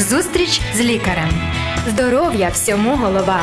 Зустріч з лікарем. Здоров'я всьому голова.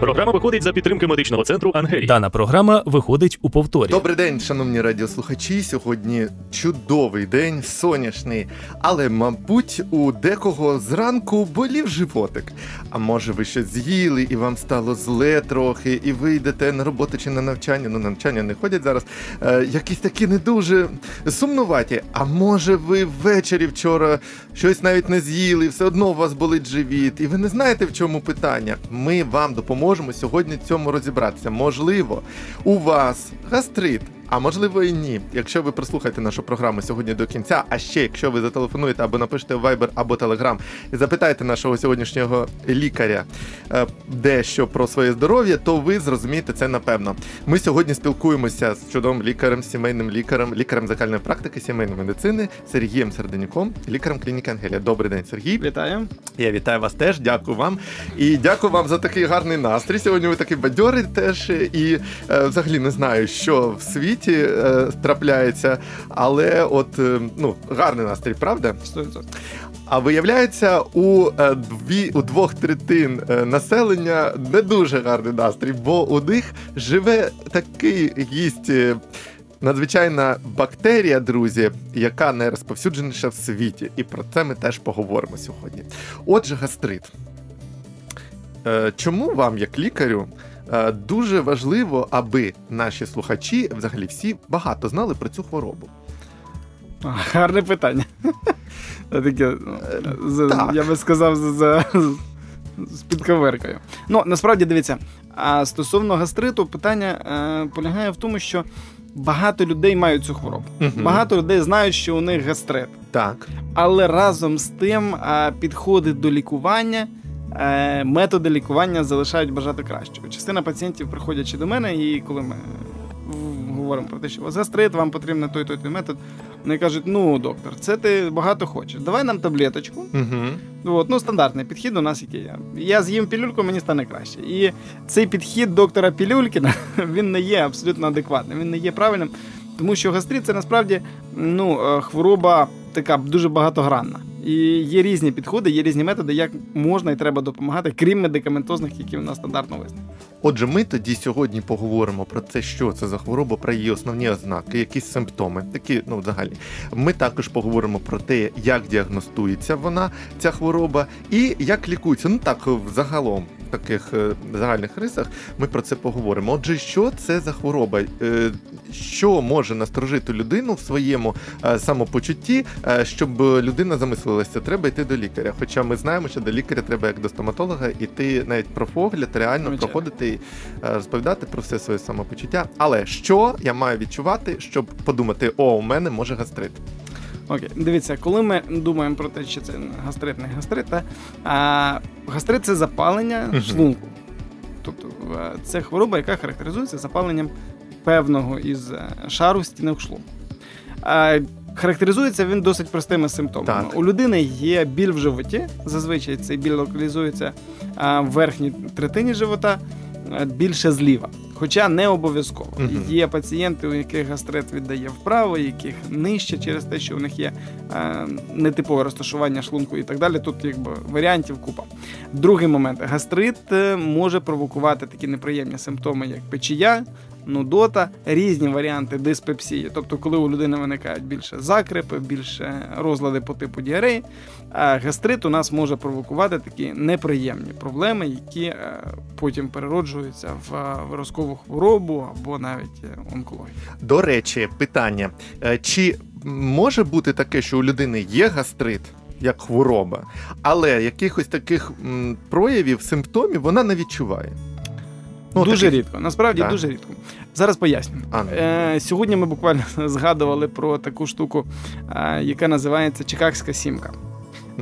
Програма виходить за підтримки медичного центру Ангелія. Дана програма виходить у повторі. Добрий день, шановні радіослухачі. Сьогодні чудовий день, сонячний. Але, мабуть, у декого зранку болів животик. А може, ви щось з'їли і вам стало зле трохи, і ви йдете на роботу чи на навчання. Ну, на навчання не ходять зараз. Е, якісь такі не дуже сумнуваті. А може, ви ввечері вчора щось навіть не з'їли, і все одно у вас болить живіт, і ви не знаєте, в чому питання. Ми вам допоможемо сьогодні цьому розібратися. Можливо, у вас гастрит. А можливо і ні. Якщо ви прослухаєте нашу програму сьогодні до кінця, а ще якщо ви зателефонуєте або напишете в Viber або Telegram і запитаєте нашого сьогоднішнього лікаря е, дещо про своє здоров'я, то ви зрозумієте це напевно. Ми сьогодні спілкуємося з чудовим лікарем, сімейним лікарем, лікарем загальної практики сімейної медицини Сергієм Серденюком, лікарем клініки Ангелія. Добрий день, Сергій. Вітаю. Я вітаю вас теж, дякую вам. І дякую вам за такий гарний настрій. Сьогодні ви такий бадьорий теж. І е, взагалі не знаю, що в світі е, трапляється, але от е, ну, гарний настрій, правда? 100%. А виявляється, у е, дві у двох третин е, населення не дуже гарний настрій, бо у них живе такий гість. е, Надзвичайна бактерія, друзі, яка найрозповсюдженіша в світі, і про це ми теж поговоримо сьогодні. Отже, гастрит. Чому вам, як лікарю, дуже важливо, аби наші слухачі, взагалі всі, багато знали про цю хворобу? Гарне питання. Таке, ну, з- так. я би сказав, з, з, з підковеркою. Ну, насправді дивіться, а стосовно гастриту, питання е, полягає в тому, що багато людей мають цю хворобу. Мгм. Багато людей знають, що у них гастрит. Так. Але разом з тим підходи до лікування, е, методи лікування залишають бажати кращого. Частина пацієнтів приходячи до мене, і коли ми говоримо про те, що у вас гастрит, вам потрібен той той той метод. Вони кажуть: ну, доктор, це ти багато хочеш. Давай нам таблеточку. Угу. От, ну, стандартний підхід у нас який є. Я з'їм пілюльку, мені стане краще. І цей підхід доктора Пілюлькіна він не є абсолютно адекватним, він не є правильним, тому що гастрит це насправді ну, е, хвороба така дуже багатогранна. І є різні підходи, є різні методи, як можна і треба допомагати, крім медикаментозних, які в нас стандартно визнані. Отже, ми тоді сьогодні поговоримо про це, що це за хвороба, про її основні ознаки, якісь симптоми, такі, ну, взагалі. Ми також поговоримо про те, як діагностується вона, ця хвороба, і як лікується. Ну так, загалом, в таких е, загальних рисах, ми про це поговоримо. Отже, що це за хвороба? Е, Що може насторожити людину в своєму е, самопочутті, щоб людина замислилася, треба йти до лікаря. Хоча ми знаємо, що до лікаря треба як до стоматолога іти навіть про погляд, реально Звичайно. проходити і е, розповідати про все своє самопочуття. Але що я маю відчувати, щоб подумати, о, у мене може гастрит. Окей, дивіться, коли ми думаємо про те, що це гастрит, не гастрит, та, а, гастрит це запалення шлунку. Тобто е, це хвороба, яка характеризується запаленням певного із е, шару стінок шлунку. А, характеризується він досить простими симптомами. Так. У людини є біль в животі, зазвичай цей біль локалізується в верхній третині живота, е, більше зліва. Хоча не обов'язково. Мгм. Є пацієнти, у яких гастрит віддає вправо, яких нижче через те, що у них є е, нетипове розташування шлунку і так далі. Тут якби варіантів купа. Другий момент: гастрит е, може провокувати такі неприємні симптоми, як печія, нудота, різні варіанти диспепсії. Тобто, коли у людини виникають більше закрипи, більше розлади по типу діареї, а гастрит у нас може провокувати такі неприємні проблеми, які е, потім перероджуються в е, виразкову хворобу або навіть е, онкологію. До речі, питання: Е, чи може бути таке, що у людини є гастрит? Як хвороба, але якихось таких проявів, симптомів вона не відчуває. Ну, дуже таких- рідко, насправді Да. дуже рідко. Зараз поясню. А, ну. Е, сьогодні ми буквально згадували про таку штуку, е, яка називається Чикагська сімка.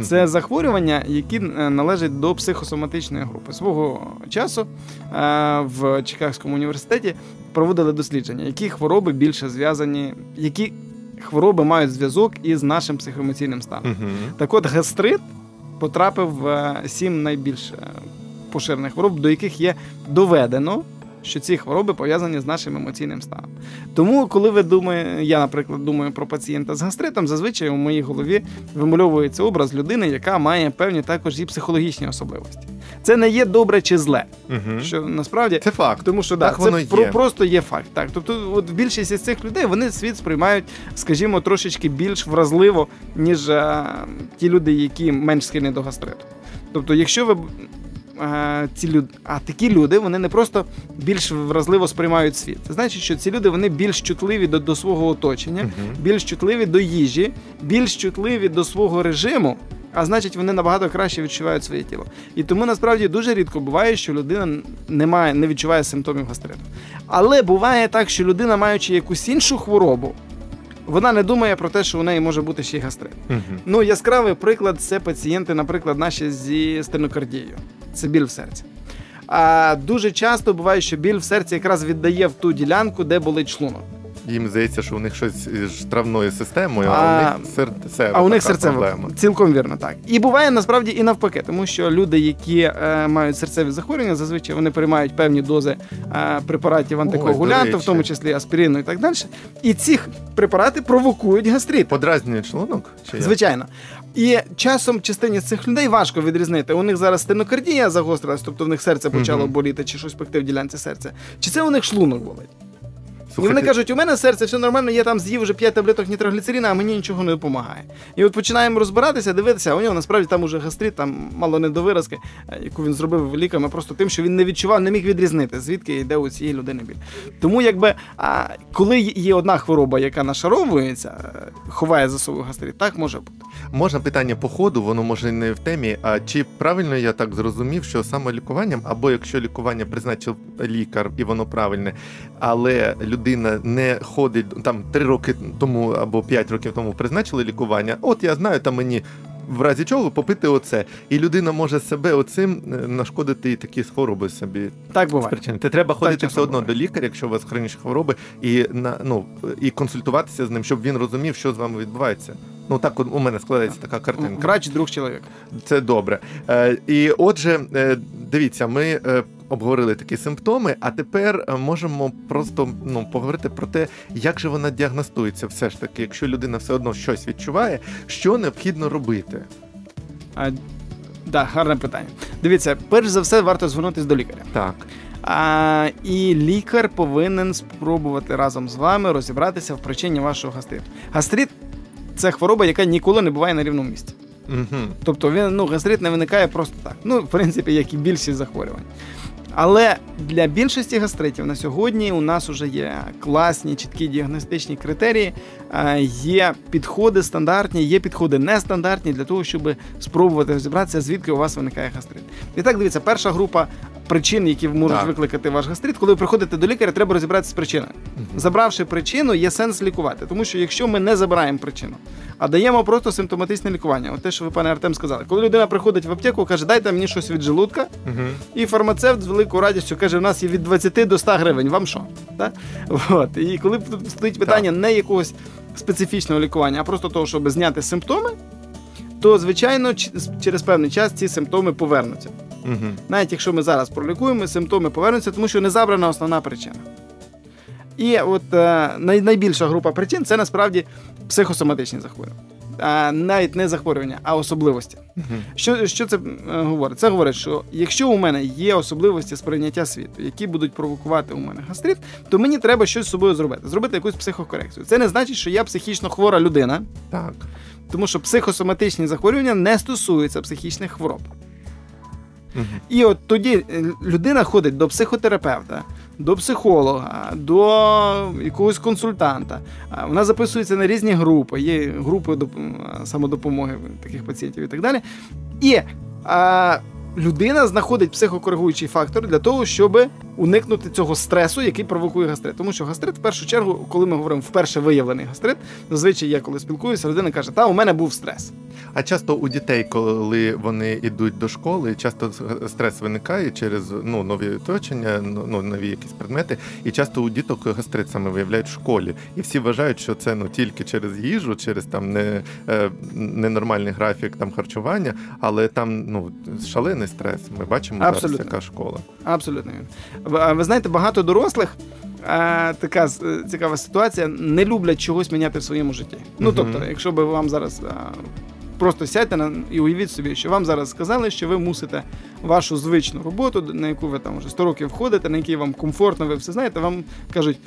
Це захворювання, які е, належать до психосоматичної групи. Свого часу е, в Чикагському університеті проводили дослідження, які хвороби більше зв'язані, які хвороби мають зв'язок із нашим психоемоційним станом. Мгм. Так от гастрит потрапив в е, сім найбільш е, поширених хвороб, до яких є доведено, що ці хвороби пов'язані з нашим емоційним станом. Тому, коли ви думаєте, я, наприклад, думаю про пацієнта з гастритом, зазвичай у моїй голові вимальовується образ людини, яка має певні також і психологічні особливості. Це не є добре чи зле, Угу. що насправді Це факт. тому що да, Так це воно про, просто є факт. Так, тобто, от більшість із цих людей вони світ сприймають, скажімо, трошечки більш вразливо, ніж е, ті люди, які менш схильні до гастриту. Тобто, якщо ви ці люди, а такі люди вони не просто більш вразливо сприймають світ. Це значить, що ці люди вони більш чутливі до, до свого оточення, Мгм. більш чутливі до їжі, більш чутливі до свого режиму. А значить, вони набагато краще відчувають своє тіло. І тому насправді дуже рідко буває, що людина не має, не відчуває симптомів гастриту. Але буває так, що людина, маючи якусь іншу хворобу, вона не думає про те, що у неї може бути ще й гастрит. Мгм. Ну, яскравий приклад це пацієнти, наприклад, наші зі стенокардією. Це біль в серці. А дуже часто буває, що біль в серці якраз віддає в ту ділянку, де болить шлунок. Їм здається, що у них щось з травною системою, а, А- у них серцева А у них серцева проблема. цілком вірно, так. І буває насправді і навпаки, тому що люди, які е, мають серцеві захворювання, зазвичай вони приймають певні дози е, препаратів антикоагулянту, в тому числі аспірину і так далі. І ці препарати провокують гастрит. Подразнюють шлунок? Чи? Звичайно. І часом частині з цих людей важко відрізнити. У них зараз стенокардія загострилась, тобто в них серце почало боліти, чи щось пекти в ділянці серця. Чи це у них шлунок болить? І вони кажуть, у мене серце все нормально, я там з'їв вже 5 таблеток нітрогліцерина, а мені нічого не допомагає. І от починаємо розбиратися, дивитися, а у нього насправді там уже гастрит, там мало не до виразки, е, яку він зробив ліками, просто тим, що він не відчував, не міг відрізнити, звідки йде у цієї людини біль. Тому якби а, коли є одна хвороба, яка нашаровується, е, ховає за собою гастрит, так може бути. Можна питання по ходу, воно може не в темі. А чи правильно я так зрозумів, що саме лікуванням, або якщо лікування призначив лікар і воно правильне, але людина не ходить там три роки тому або п'ять років тому призначили лікування, от я знаю, там мені. В разі чого попити оце, і людина може себе оцим е, нашкодити і такі хвороби собі Так буває. спричинити. Треба ходити часом все одно буває. до лікаря, якщо у вас хронічні хвороби, і на ну і консультуватися з ним, щоб він розумів, що з вами відбувається. Ну так у мене складається така картинка. Врач друг чоловіка. Це добре. Е, і отже, е, дивіться, ми е, обговорили такі симптоми, а тепер е, можемо просто ну, поговорити про те, як же вона діагностується, все ж таки, якщо людина все одно щось відчуває, що необхідно робити. А, да, гарне питання. Дивіться, перш за все, варто звернутися до лікаря. Так. А, і лікар повинен спробувати разом з вами розібратися в причині вашого гастриту. Гастрит це хвороба, яка ніколи не буває на рівному місці. Угу. Тобто він ну, гастрит не виникає просто так. Ну, в принципі, як і більшість захворювань. Але для більшості гастритів на сьогодні у нас вже є класні, чіткі діагностичні критерії, е, є підходи стандартні, є підходи нестандартні для того, щоб спробувати розібратися, звідки у вас виникає гастрит. І так дивіться, перша група причин, які можуть Так. викликати ваш гастрит, коли ви приходите до лікаря, треба розібратися з причиною. Забравши причину, є сенс лікувати. Тому що якщо ми не забираємо причину, а даємо просто симптоматичне лікування, от те, що ви, пане Артем, сказали, коли людина приходить в аптеку, каже, дайте мені щось від желудка, Угу. і фармацевт з великою радістю каже, у нас є від 20 до 100 гривень, вам що? Так? От. І коли тут стоїть питання не якогось специфічного лікування, а просто того, щоб зняти симптоми, то, звичайно, ч- через певний час ці симптоми повернуться. Угу. Навіть якщо ми зараз пролікуємо, симптоми повернуться, тому що не забрана основна причина. І от е, най- найбільша група причин це насправді психосоматичні захворювання. А, навіть не захворювання, а особливості. Угу. Що, що це е, говорить? Це говорить, що якщо у мене є особливості сприйняття світу, які будуть провокувати у мене гастрит, то мені треба щось з собою зробити, зробити якусь психокорекцію. Це не значить, що я психічно хвора людина, Так. тому що психосоматичні захворювання не стосуються психічних хвороб. І от тоді е, людина ходить до психотерапевта, до психолога, до якогось консультанта. Вона записується на різні групи, є групи самодопомоги таких пацієнтів і так далі. І а, людина знаходить психокоригуючий фактор для того, щоб уникнути цього стресу, який провокує гастрит. Тому що гастрит, в першу чергу, коли ми говоримо вперше виявлений гастрит, зазвичай я коли спілкуюся, людина каже, та у мене був стрес. А часто у дітей, коли вони йдуть до школи, часто стрес виникає через ну, нові оточення, ну, нові якісь предмети. І часто у діток гастрит саме виявляють в школі. І всі вважають, що це ну тільки через їжу, через там не, е, ненормальний графік там харчування, але там ну шалений стрес. Ми бачимо Абсолютно. зараз, яка школа. Абсолютно. Ви, знаєте, багато дорослих. А, така е, цікава ситуація, не люблять чогось міняти в своєму житті. Ну тобто, якщо би вам зараз а, просто сядьте на і уявіть собі, що вам зараз сказали, що ви мусите вашу звичну роботу, на яку ви там вже 100 років ходите, на якій вам комфортно, ви все знаєте, вам кажуть,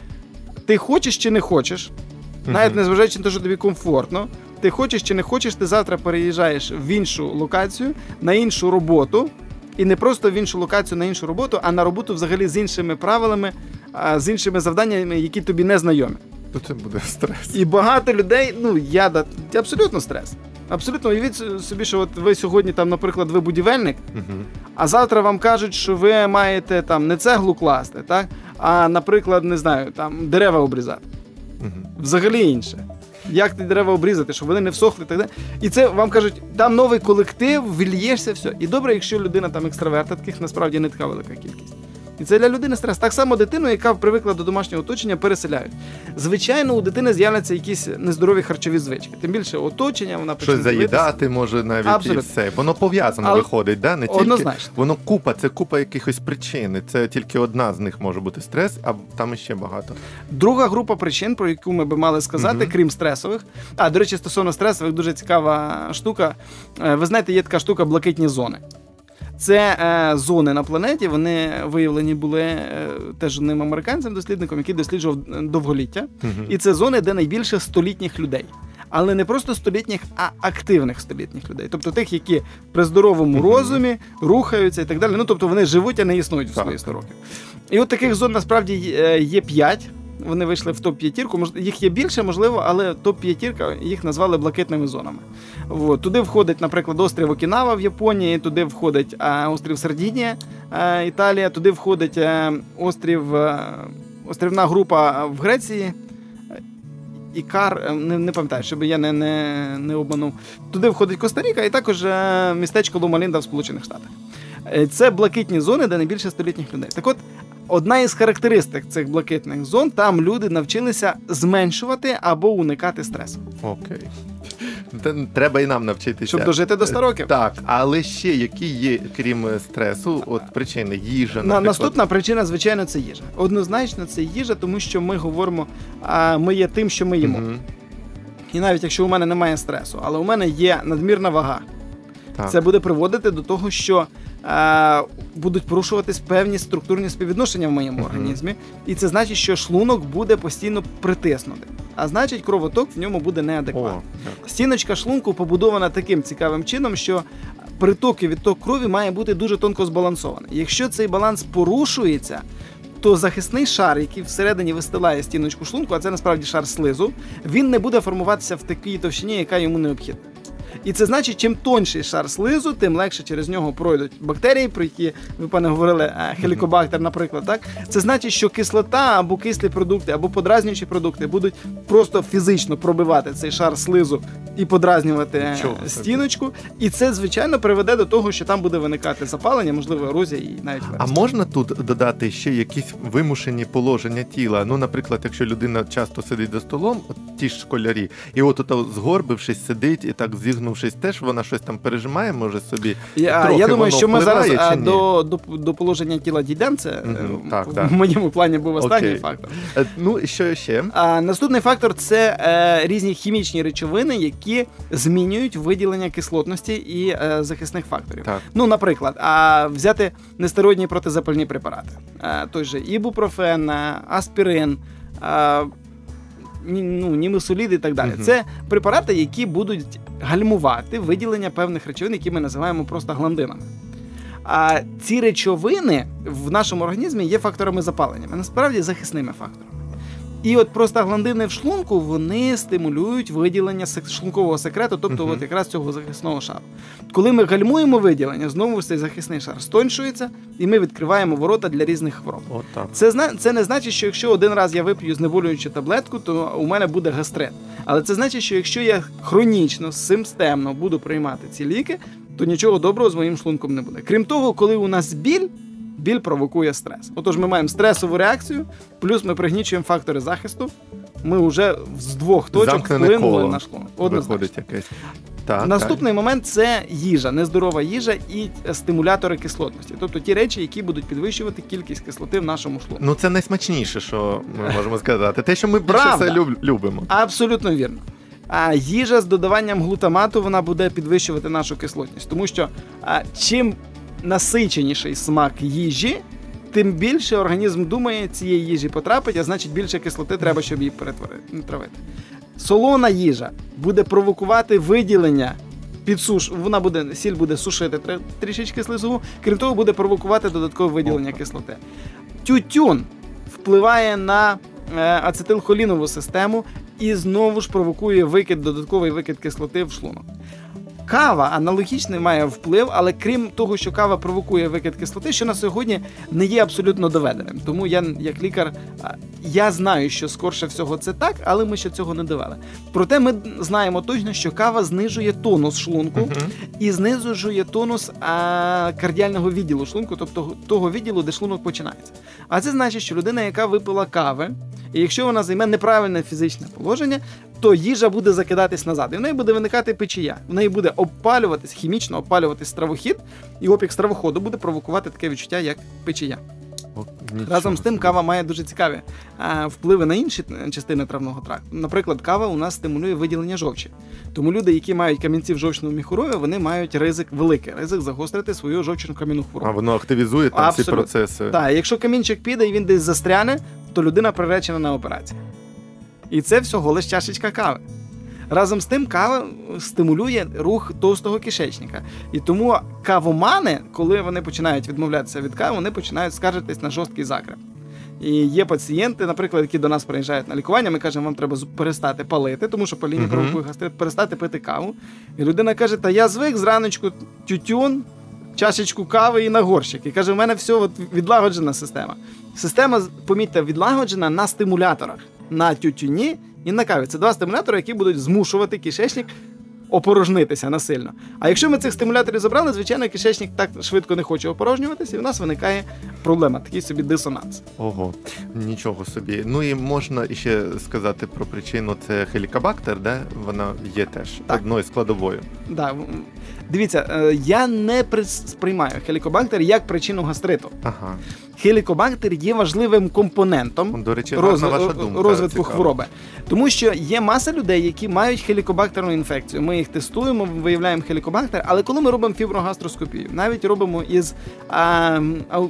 ти хочеш чи не хочеш, навіть незважаючи на те, що тобі комфортно, ти хочеш чи не хочеш, ти завтра переїжджаєш в іншу локацію, на іншу роботу. І не просто в іншу локацію на іншу роботу, а на роботу взагалі з іншими правилами, з іншими завданнями, які тобі не знайомі. То це буде стрес. І багато людей, ну я абсолютно стрес. Абсолютно уявіть собі, що от ви сьогодні там, наприклад, ви будівельник, Мгм. а завтра вам кажуть, що ви маєте там не цеглу класти, так? А, наприклад, не знаю, там дерева обрізати. Мгм. Взагалі інше. Як ті дерева обрізати, щоб вони не всохли так далі. І це вам кажуть, там новий колектив, вільєшся, все. І добре, якщо людина там екстраверта, таких насправді не така велика кількість. І це для людини стрес. Так само дитину, яка привикла до домашнього оточення, переселяють. Звичайно, у дитини з'являться якісь нездорові харчові звички. Тим більше оточення, вона Щось заїдати може навіть Абсолютно. і все. Воно пов'язано Але- виходить, да? не тільки Однозначно. воно купа, це купа якихось причин. Це тільки одна з них може бути стрес, а там іще багато. Друга група причин, про яку ми би мали сказати, Мгм. крім стресових. А, до речі, стосовно стресових, дуже цікава штука. Е, Ви знаєте, є така штука блакитні зони. Це е, зони на планеті. Вони виявлені були е, теж одним американцем, дослідником, який досліджував е, довголіття. Мгм. І це зони, де найбільше столітніх людей. Але не просто столітніх, а активних столітніх людей. Тобто тих, які при здоровому розумі рухаються і так далі. Ну тобто вони живуть, а не існують в свої 100 років. І от таких зон насправді є- є 5. Вони вийшли в топ-п'ятірку. Мож- Їх є більше, можливо, але топ-п'ятірка їх назвали блакитними зонами. От. Туди входить, наприклад, острів Окінава в Японії, туди входить а, острів Сардінія, а, Італія, туди входить а, острів, острівна група в Греції. Ікар, е, не, не пам'ятаю, щоб я не, не, не обманув. Туди входить Коста-Ріка і також е, містечко Ломалінда в Сполучених Штатах. Е, Це блакитні зони, де найбільше столітніх людей. Так от, одна із характеристик цих блакитних зон, там люди навчилися зменшувати або уникати стресу, Окей. Треба і нам навчитися. щоб дожити до 100 років. Так, але ще які є, крім е, стресу, от причини їжа, наприклад. наступна причина, звичайно, це їжа. Однозначно, це їжа, тому що ми говоримо, а ми є тим, що ми їмо. Мгм. І навіть якщо у мене немає стресу, але у мене є надмірна вага, Так. це буде приводити до того, що будуть порушуватись певні структурні співвідношення в моєму організмі, і це значить, що шлунок буде постійно притиснути. А значить, кровоток в ньому буде неадекватний. Стіночка шлунку побудована таким цікавим чином, що приток і відток крові має бути дуже тонко збалансований. Якщо цей баланс порушується, то захисний шар, який всередині вистилає стіночку шлунку, а це насправді шар слизу, він не буде формуватися в такій товщині, яка йому необхідна. І це значить, чим тонший шар слизу, тим легше через нього пройдуть бактерії, про які ви пане говорили, хелікобактер, наприклад, так? Це значить, що кислота або кислі продукти, або подразнюючі продукти будуть просто фізично пробивати цей шар слизу і подразнювати Нічого е, стіночку. І це звичайно приведе до того, що там буде виникати запалення, можливо, ерозія і навіть А можна тут додати ще якісь вимушені положення тіла? Ну, наприклад, якщо людина часто сидить за столом, от ті ж школярі, і от ото згорбившись, сидить і так зігнувшись, теж вона щось там пережимає, може собі. Я, трохи я думаю, що ми зараз а, до, до, до положення тіла дійдемо. Це Мгм, так, в так. моєму плані був останній Окей. фактор. Е, Ну, що ще? А, наступний фактор це е, різні хімічні речовини, які змінюють виділення кислотності і е, захисних факторів. Так. Ну, наприклад, а, взяти нестероїдні протизапальні препарати. А, той же ібупрофен, а, аспірин. Ні- ну, німесолід і так далі. Мгм. Це препарати, які будуть гальмувати виділення певних речовин, які ми називаємо просто гландинами. А ці речовини в нашому організмі є факторами запалення, а насправді захисними факторами. І от простагландини в шлунку вони стимулюють виділення шлункового секрету, тобто Мгм. от якраз цього захисного шару. Коли ми гальмуємо виділення, знову цей захисний шар стоншується, і ми відкриваємо ворота для різних хвороб. От так. Це це не значить, що якщо один раз я вип'ю знеболюючу таблетку, то у мене буде гастрит. Але це значить, що якщо я хронічно, системно буду приймати ці ліки, то нічого доброго з моїм шлунком не буде. Крім того, коли у нас біль, біль провокує стрес. Отож, ми маємо стресову реакцію, плюс ми пригнічуємо фактори захисту. Ми вже з двох точок Замкнене вплинули коло на шлунок. Виходить якесь. Так, Наступний момент це їжа, нездорова їжа і стимулятори кислотності, тобто ті речі, які будуть підвищувати кількість кислоти в нашому шлунку. Ну це найсмачніше, що ми можемо сказати. Те, що ми більше все люб- любимо. Абсолютно вірно. А їжа з додаванням глутамату вона буде підвищувати нашу кислотність, тому що а, чим насиченіший смак їжі, тим більше організм думає, цієї їжі потрапить, а значить більше кислоти треба, щоб її перетворити. Солона їжа буде провокувати виділення. Підсуш, вона буде сіль буде сушити трішечки слизову, крім того, буде провокувати додаткове виділення кислоти. Тютюн впливає на е, ацетилхолінову систему і знову ж провокує викид, додатковий викид кислоти в шлунок. Кава аналогічний має вплив, але крім того, що кава провокує викид кислоти, що на сьогодні не є абсолютно доведеним. Тому я, як лікар, я знаю, що скорше всього це так, але ми ще цього не довели. Проте ми знаємо точно, що кава знижує тонус шлунку і знижує тонус а, кардіального відділу шлунку, тобто того відділу, де шлунок починається. А це значить, що людина, яка випила кави, і якщо вона займе неправильне фізичне положення, то їжа буде закидатись назад, і в неї буде виникати печія. В неї буде обпалюватись, хімічно обпалюватись стравохід, і опік стравоходу буде провокувати таке відчуття, як печія. О, нічого Разом з тим, кава має дуже цікаві а, впливи на інші е, частини травного тракту. Наприклад, кава у нас стимулює виділення жовчі. Тому люди, які мають камінці в жовчному міхурові, вони мають ризик великий, ризик загострити свою жовчну кам'яну А воно активізує там Абсолютно. процеси. Так, якщо камінчик піде і він десь застряне, то людина приречена на операцію. І це всього лише чашечка кави. Разом з тим, кава стимулює рух товстого кишечника. І тому кавомани, коли вони починають відмовлятися від кави, вони починають скаржитись на жорсткий закреп. І є пацієнти, наприклад, які до нас приїжджають на лікування, ми кажемо, вам треба перестати палити, тому що паління Мгм. провокує гастрит, перестати пити каву. І людина каже: Та я звик зраночку тютюн, чашечку кави і на горщик. І каже, у мене все от відлагоджена система. Система, помітьте, відлагоджена на стимуляторах, на тютюні і на каві. Це два стимулятори, які будуть змушувати кишечник опорожнитися насильно. А якщо ми цих стимуляторів забрали, звичайно, кишечник так швидко не хоче опорожнюватися, і в нас виникає проблема, такий собі дисонанс. Ого, нічого собі. Ну і можна іще сказати про причину це хелікобактер, де вона є теж Так. одною складовою. Да. Дивіться, е, я не сприймаю хелікобактер як причину гастриту. Ага. Хелікобактер є важливим компонентом До речі, гарна ваша думка. розвитку цікава. хвороби. Тому що є маса людей, які мають хелікобактерну інфекцію. Ми їх тестуємо, виявляємо хелікобактер, але коли ми робимо фіброгастроскопію, навіть робимо із а,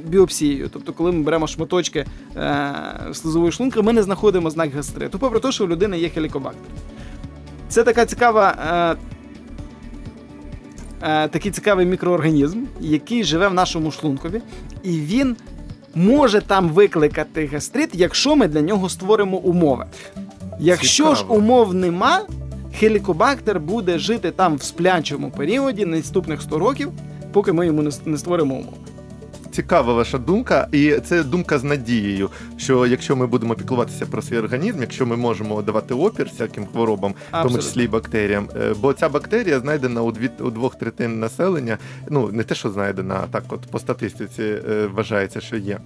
біопсією, тобто коли ми беремо шматочки е, слизової шлунки, ми не знаходимо знак гастриту, попри те, що у людини є хелікобактер. Це така цікава. Е, е, такий цікавий мікроорганізм, який живе в нашому шлункові, і він може там викликати гастрит, якщо ми для нього створимо умови. Якщо ж умов нема, хелікобактер буде жити там в сплячому періоді наступних 100 років, поки ми йому не створимо умов. Цікава ваша думка, і це думка з надією, що якщо ми будемо піклуватися про свій організм, якщо ми можемо давати опір всяким хворобам, в тому числі і бактеріям, е, бо ця бактерія знайдена у дві у двох третин населення. Ну не те, що знайдена, а так от по статистиці е, вважається, що є.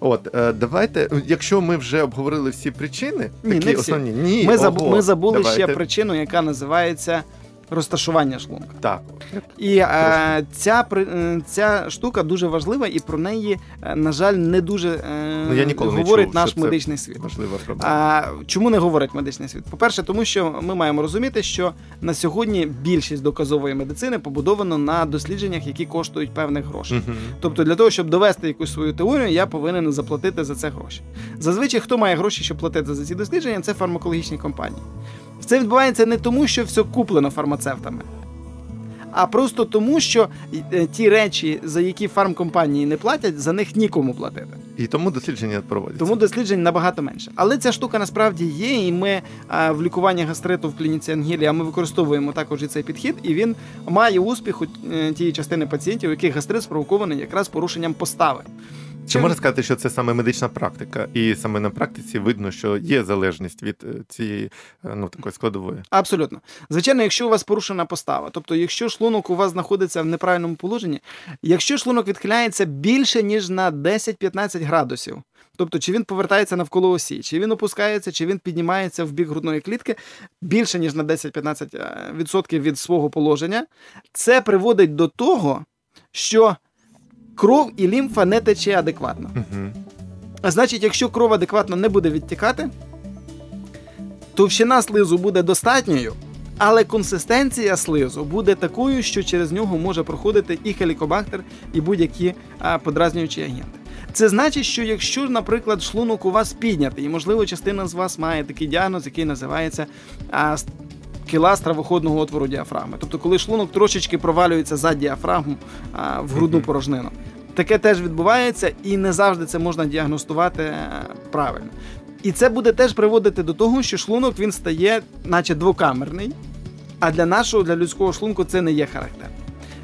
От е, давайте, якщо ми вже обговорили всі причини, Ні, такі не всі. основні, ні, Ми, забу- ми забули давайте. ще причину, яка називається розташування шлунка. Так, І е, ця, при- е, ця штука дуже важлива, і про неї, е, на жаль, не дуже е, Ну, я ніколи не говорить чув, наш що це медичний світ. важлива проблема. А чому не говорить медичний світ? По-перше, тому що ми маємо розуміти, що на сьогодні більшість доказової медицини побудовано на дослідженнях, які коштують певних грошей. Мгм. Тобто, для того, щоб довести якусь свою теорію, я повинен заплатити за це гроші. Зазвичай, хто має гроші, щоб платити за ці дослідження, це фармакологічні компанії. Це відбувається не тому, що все куплено фармацевтами, а просто тому, що е, ті речі, за які фармкомпанії не платять, за них нікому платити. І тому дослідження проводяться. Тому досліджень набагато менше. Але ця штука насправді є, і ми а, в лікуванні гастриту в клініці Ангелія ми використовуємо також і цей підхід, і він має успіх у е, тієї частини пацієнтів, у яких гастрит спровокований якраз порушенням постави. Чи можна сказати, що це саме медична практика, і саме на практиці видно, що є залежність від е, цієї е, ну такої складової? Абсолютно. Звичайно, якщо у вас порушена постава, тобто, якщо шлунок у вас знаходиться в неправильному положенні, якщо шлунок відхиляється більше ніж на 10-15 градусів, тобто чи він повертається навколо осі, чи він опускається, чи він піднімається в бік грудної клітки більше ніж на 10-15% від свого положення, це приводить до того, що кров і лімфа не тече адекватно. Угу. А значить, якщо кров адекватно не буде відтікати, товщина слизу буде достатньою, але консистенція слизу буде такою, що через нього може проходити і хелікобактер, і будь-які а, подразнюючі агенти. Це значить, що якщо, наприклад, шлунок у вас піднятий, і можливо частина з вас має такий діагноз, який називається а, с- кіла стравоходного отвору діафрагми. Тобто, коли шлунок трошечки провалюється за діафрагму а, в грудну порожнину. Таке теж відбувається, і не завжди це можна діагностувати е, правильно. І це буде теж приводити до того, що шлунок він стає, наче двокамерний, а для нашого, для людського шлунку це не є характерно.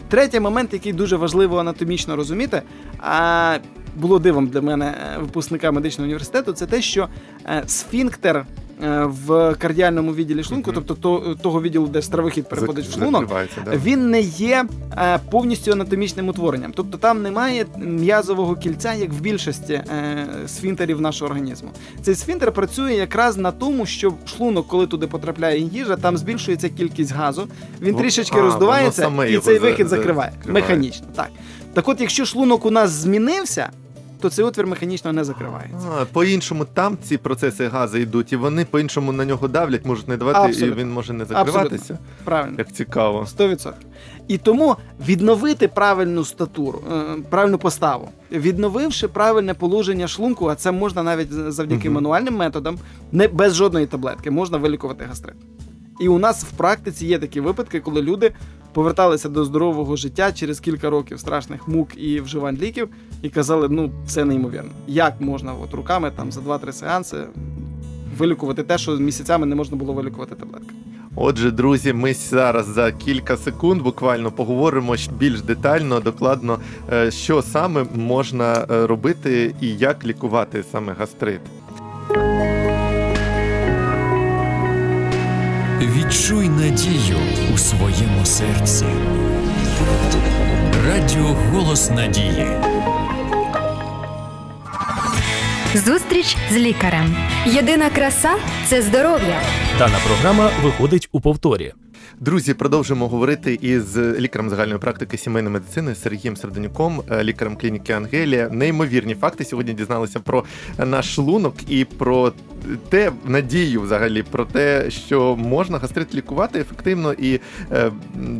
Третій момент, який дуже важливо анатомічно розуміти, а було дивом для мене е, випускника медичного університету, це те, що е, сфінктер в кардіальному відділі шлунку, Мгм. тобто то- того відділу, де стравохід переходить в шлунок, да. він не є е, повністю анатомічним утворенням. Тобто там немає м'язового кільця, як в більшості е, сфінтерів нашого організму. Цей сфінтер працює якраз на тому, що шлунок, коли туди потрапляє їжа, там збільшується кількість газу, він трішечки а, роздувається і цей за- вихід закриває закриває. механічно. Так. так от, якщо шлунок у нас змінився, то цей отвір механічно не закривається. А, по-іншому там ці процеси газу йдуть, і вони по-іншому на нього давлять, можуть не давати, Абсолютно. і він може не закриватися. Правильно. Як цікаво. 100%. І тому відновити правильну статуру, е, правильну поставу, відновивши правильне положення шлунку, а це можна навіть завдяки Мгм. мануальним методам, не без жодної таблетки, можна вилікувати гастрит. І у нас в практиці є такі випадки, коли люди поверталися до здорового життя через кілька років страшних мук і вживань ліків, і казали, ну це неймовірно. Як можна от руками там за 2-3 сеанси вилікувати те, що місяцями не можна було вилікувати таблетками? Отже, друзі, ми зараз за кілька секунд буквально поговоримо більш детально, докладно, е, що саме можна е, робити і як лікувати саме гастрит. Відчуй надію у своєму серці. Радіо Голос Надії. Зустріч з лікарем. Єдина краса це здоров'я. Дана програма виходить у повторі. Друзі, продовжимо говорити із лікарем загальної практики сімейної медицини Сергієм Серденюком, е, лікарем клініки Ангелія. Неймовірні факти сьогодні дізналися про наш шлунок і про те надію, взагалі, про те, що можна гастрит лікувати ефективно і е,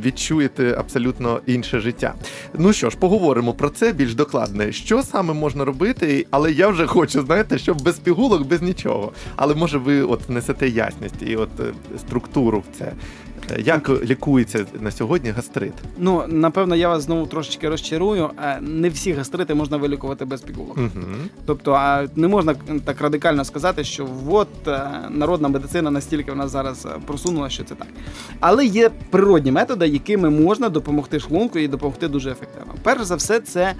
відчуєте абсолютно інше життя. Ну що ж, поговоримо про це більш докладно. Що саме можна робити, але я вже хочу, знаєте, щоб без пігулок, без нічого. Але може ви от внесете ясність і от е, структуру в це. Е, Як лікується на сьогодні гастрит? Ну, напевно, я вас знову трошечки розчарую. Е, Не всі гастрити можна вилікувати без пігулок. Угу. Тобто, а не можна так радикально сказати, що от е, народна медицина настільки в нас зараз е, просунула, що це так. Але є природні методи, якими можна допомогти шлунку і допомогти дуже ефективно. Перш за все, це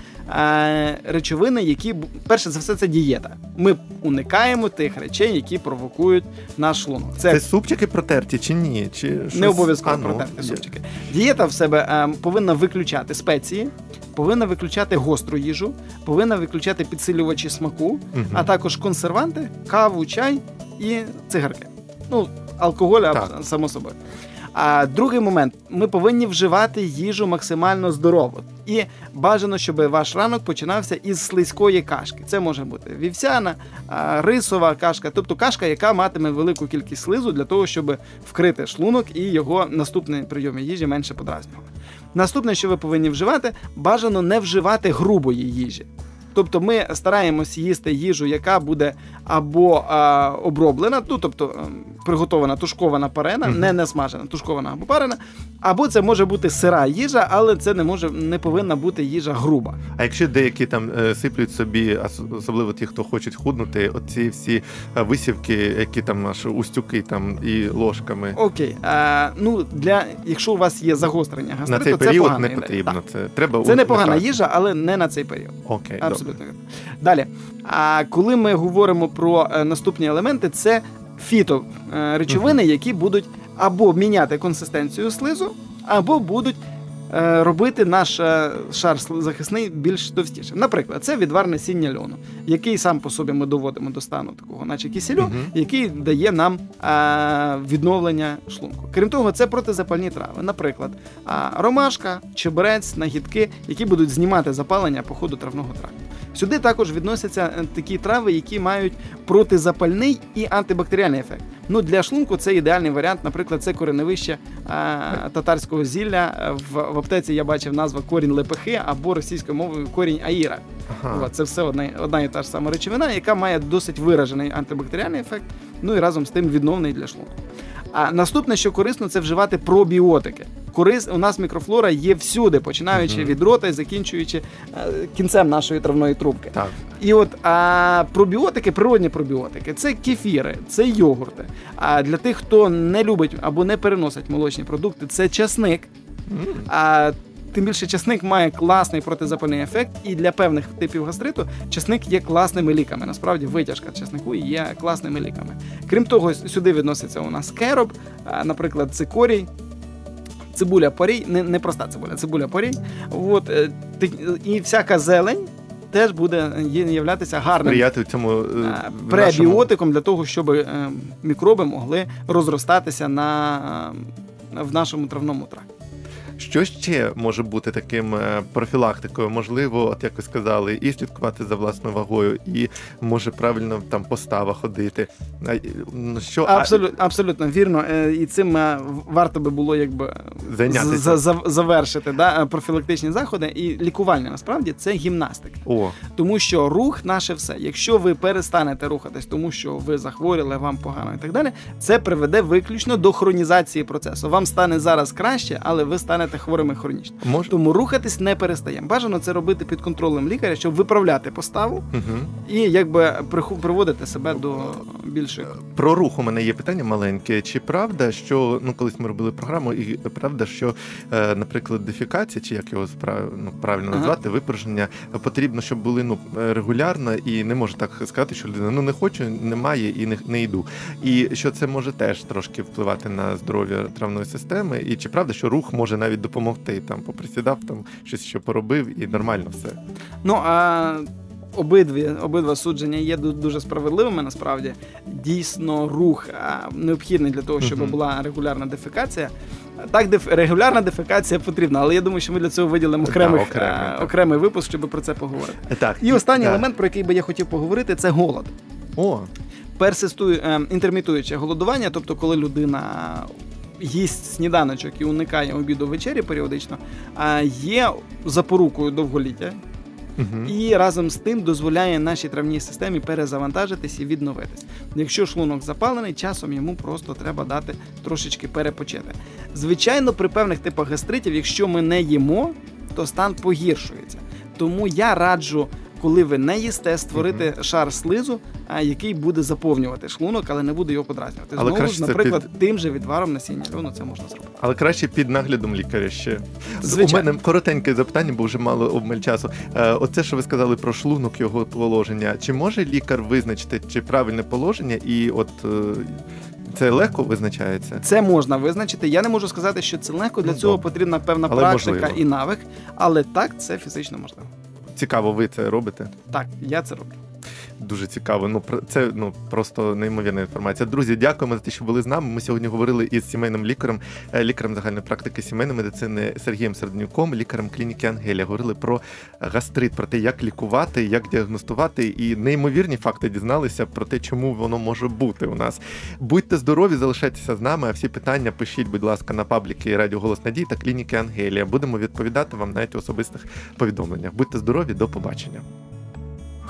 речовини, які перше за все, це дієта. Ми уникаємо тих речей, які провокують наш шлунок. Це супчики протерті чи ні? Чи щось? Не обов'язково ну, протерти є. супчики. Дієта в себе е, повинна виключати спеції, повинна виключати гостру їжу, повинна виключати підсилювачі смаку, угу. а також консерванти, каву, чай і цигарки. Ну, алкоголь, само собою. А другий момент: ми повинні вживати їжу максимально здорову. І бажано, щоб ваш ранок починався із слизької кашки. Це може бути вівсяна, рисова кашка, тобто кашка, яка матиме велику кількість слизу для того, щоб вкрити шлунок і його наступний прийом їжі менше подразнювали. Наступне, що ви повинні вживати, бажано не вживати грубої їжі. Тобто ми стараємось їсти їжу, яка буде або а, оброблена, ну тобто ем, приготована тушкована парена, Мгм. не, не смажена, тушкована або парена, або це може бути сира їжа, але це не може не повинна бути їжа груба. А якщо деякі там е, сиплють собі, ос- особливо ті, хто хочуть худнути, оці всі е, висівки, які там аж устюки там і ложками. Окей, а, ну для якщо у вас є загострення На цей це період не потрібно. Так. Це треба Це непогана їжа, але не на цей період. Окей, Абсолютно вірно. Далі. А коли ми говоримо про е, наступні елементи, це фіто е, речовини, які будуть або міняти консистенцію слизу, або будуть е, робити наш шар захисний більш товстішим. Наприклад, це відвар насіння льону, який сам по собі ми доводимо до стану такого, наче кисельу, Мгм. який дає нам відновлення шлунку. Крім того, це протизапальні трави. Наприклад, ромашка, чебрець, нагідки, які будуть знімати запалення по ходу травного тракту. Сюди також відносяться е, такі трави, які мають протизапальний і антибактеріальний ефект. Ну для шлунку це ідеальний варіант. Наприклад, це кореневище е, татарського зілля. Е, В, в аптеці я бачив назва корінь лепехи або російською мовою корінь аїра. Ага. Це все одна, одна і та ж сама речовина, яка має досить виражений антибактеріальний ефект, ну і разом з тим відновний для шлунку. А наступне, що корисно, це вживати пробіотики. Корис у нас мікрофлора є всюди, починаючи від рота і закінчуючи е, кінцем нашої травної трубки. Так. І от а, пробіотики, природні пробіотики, це кефіри, це йогурти. А для тих, хто не любить або не переносить молочні продукти, це часник. А тим більше часник має класний протизапальний ефект, і для певних типів гастриту часник є класними ліками. Насправді витяжка часнику є класними ліками. Крім того, сюди відноситься у нас кероб, наприклад, цикорій. Цибуля порій, не, не проста цибуля, цибуля порій. От, е, і всяка зелень теж буде являтися гарним Сприяти цьому е, е, нашому- пребіотиком для того, щоб е, мікроби могли розростатися на, е, в нашому травному тракті. Що ще може бути таким е, профілактикою? Можливо, от як ви сказали, і слідкувати за власною вагою, і може правильно там постава ходити. Ну, Що Абсолютно, абсолютно вірно. Е, І цим е, варто би було якби Зайнятися. за- за- завершити да, профілактичні заходи. І лікування насправді це гімнастика. О, Тому що рух наше все. Якщо ви перестанете рухатись, тому що ви захворіли, вам погано і так далі, це приведе виключно до хронізації процесу. Вам стане зараз краще, але ви станете хворими хронічно. може. Тому рухатись не перестаємо. Бажано це робити під контролем лікаря, щоб виправляти поставу Угу. і якби приху- приводити себе до більшої. Про рух у мене є питання маленьке. Чи правда, що ну колись ми робили програму, і правда, що, е, наприклад, дефікація, чи як його ну, правильно Ага. назвати, випорожнення, е, потрібно, щоб були ну е, регулярно, і не може так сказати, що людина ну не хочу, немає і не, не йду. І що це може теж трошки впливати на здоров'я травної системи. І чи правда, що рух може навіть допомогти там, поприсідав, там щось ще поробив, і нормально все. Ну а обидві обидва судження є дуже справедливими. Насправді дійсно рух необхідний для того, щоб була регулярна дефекація. Так, деф... регулярна дефекація потрібна, але я думаю, що ми для цього виділимо Так, окремих, окремий, а, окремий випуск, щоб про це поговорити. Е, Так І останній да. елемент, про який би я хотів поговорити, це голод. О, Персистує е, інтермітуюче голодування, тобто коли людина їсть сніданочок і уникає обіду вечері періодично, є запорукою довголіття, угу. і разом з тим дозволяє нашій травній системі перезавантажитись і відновитись. Якщо шлунок запалений, часом йому просто треба дати трошечки перепочити. Звичайно, при певних типах гастритів, якщо ми не їмо, то стан погіршується. Тому я раджу. Коли ви не їсте, створити шар слизу, який буде заповнювати шлунок, але не буде його подразнювати. Але Знову краще ж, наприклад, під- тим же відваром насіння льону це можна зробити. Але краще під наглядом лікаря ще. Звичайно. У мене коротеньке запитання, бо вже мало обмаль часу. Е, Оце, що ви сказали про шлунок, його положення. Чи може лікар визначити, чи правильне положення, і от е, це легко визначається? Це можна визначити. Я не можу сказати, що це легко. Для Ну, цього добре. потрібна певна Але практика можливо. і навик, але так це фізично можливо. Цікаво, ви це робите? Так, я це роблю. Дуже цікаво. Ну це ну просто неймовірна інформація. Друзі, дякуємо за те, що були з нами. Ми сьогодні говорили із сімейним лікарем, е, лікарем загальної практики сімейної медицини Сергієм Серднюком, лікарем клініки Ангелія. Говорили про гастрит, про те, як лікувати, як діагностувати, і неймовірні факти дізналися про те, чому воно може бути у нас. Будьте здорові, залишайтеся з нами. А всі питання пишіть, будь ласка, на пабліки Радіо Голос Надії та клініки Ангелія. Будемо відповідати вам навіть у особистих повідомленнях. Будьте здорові, до побачення.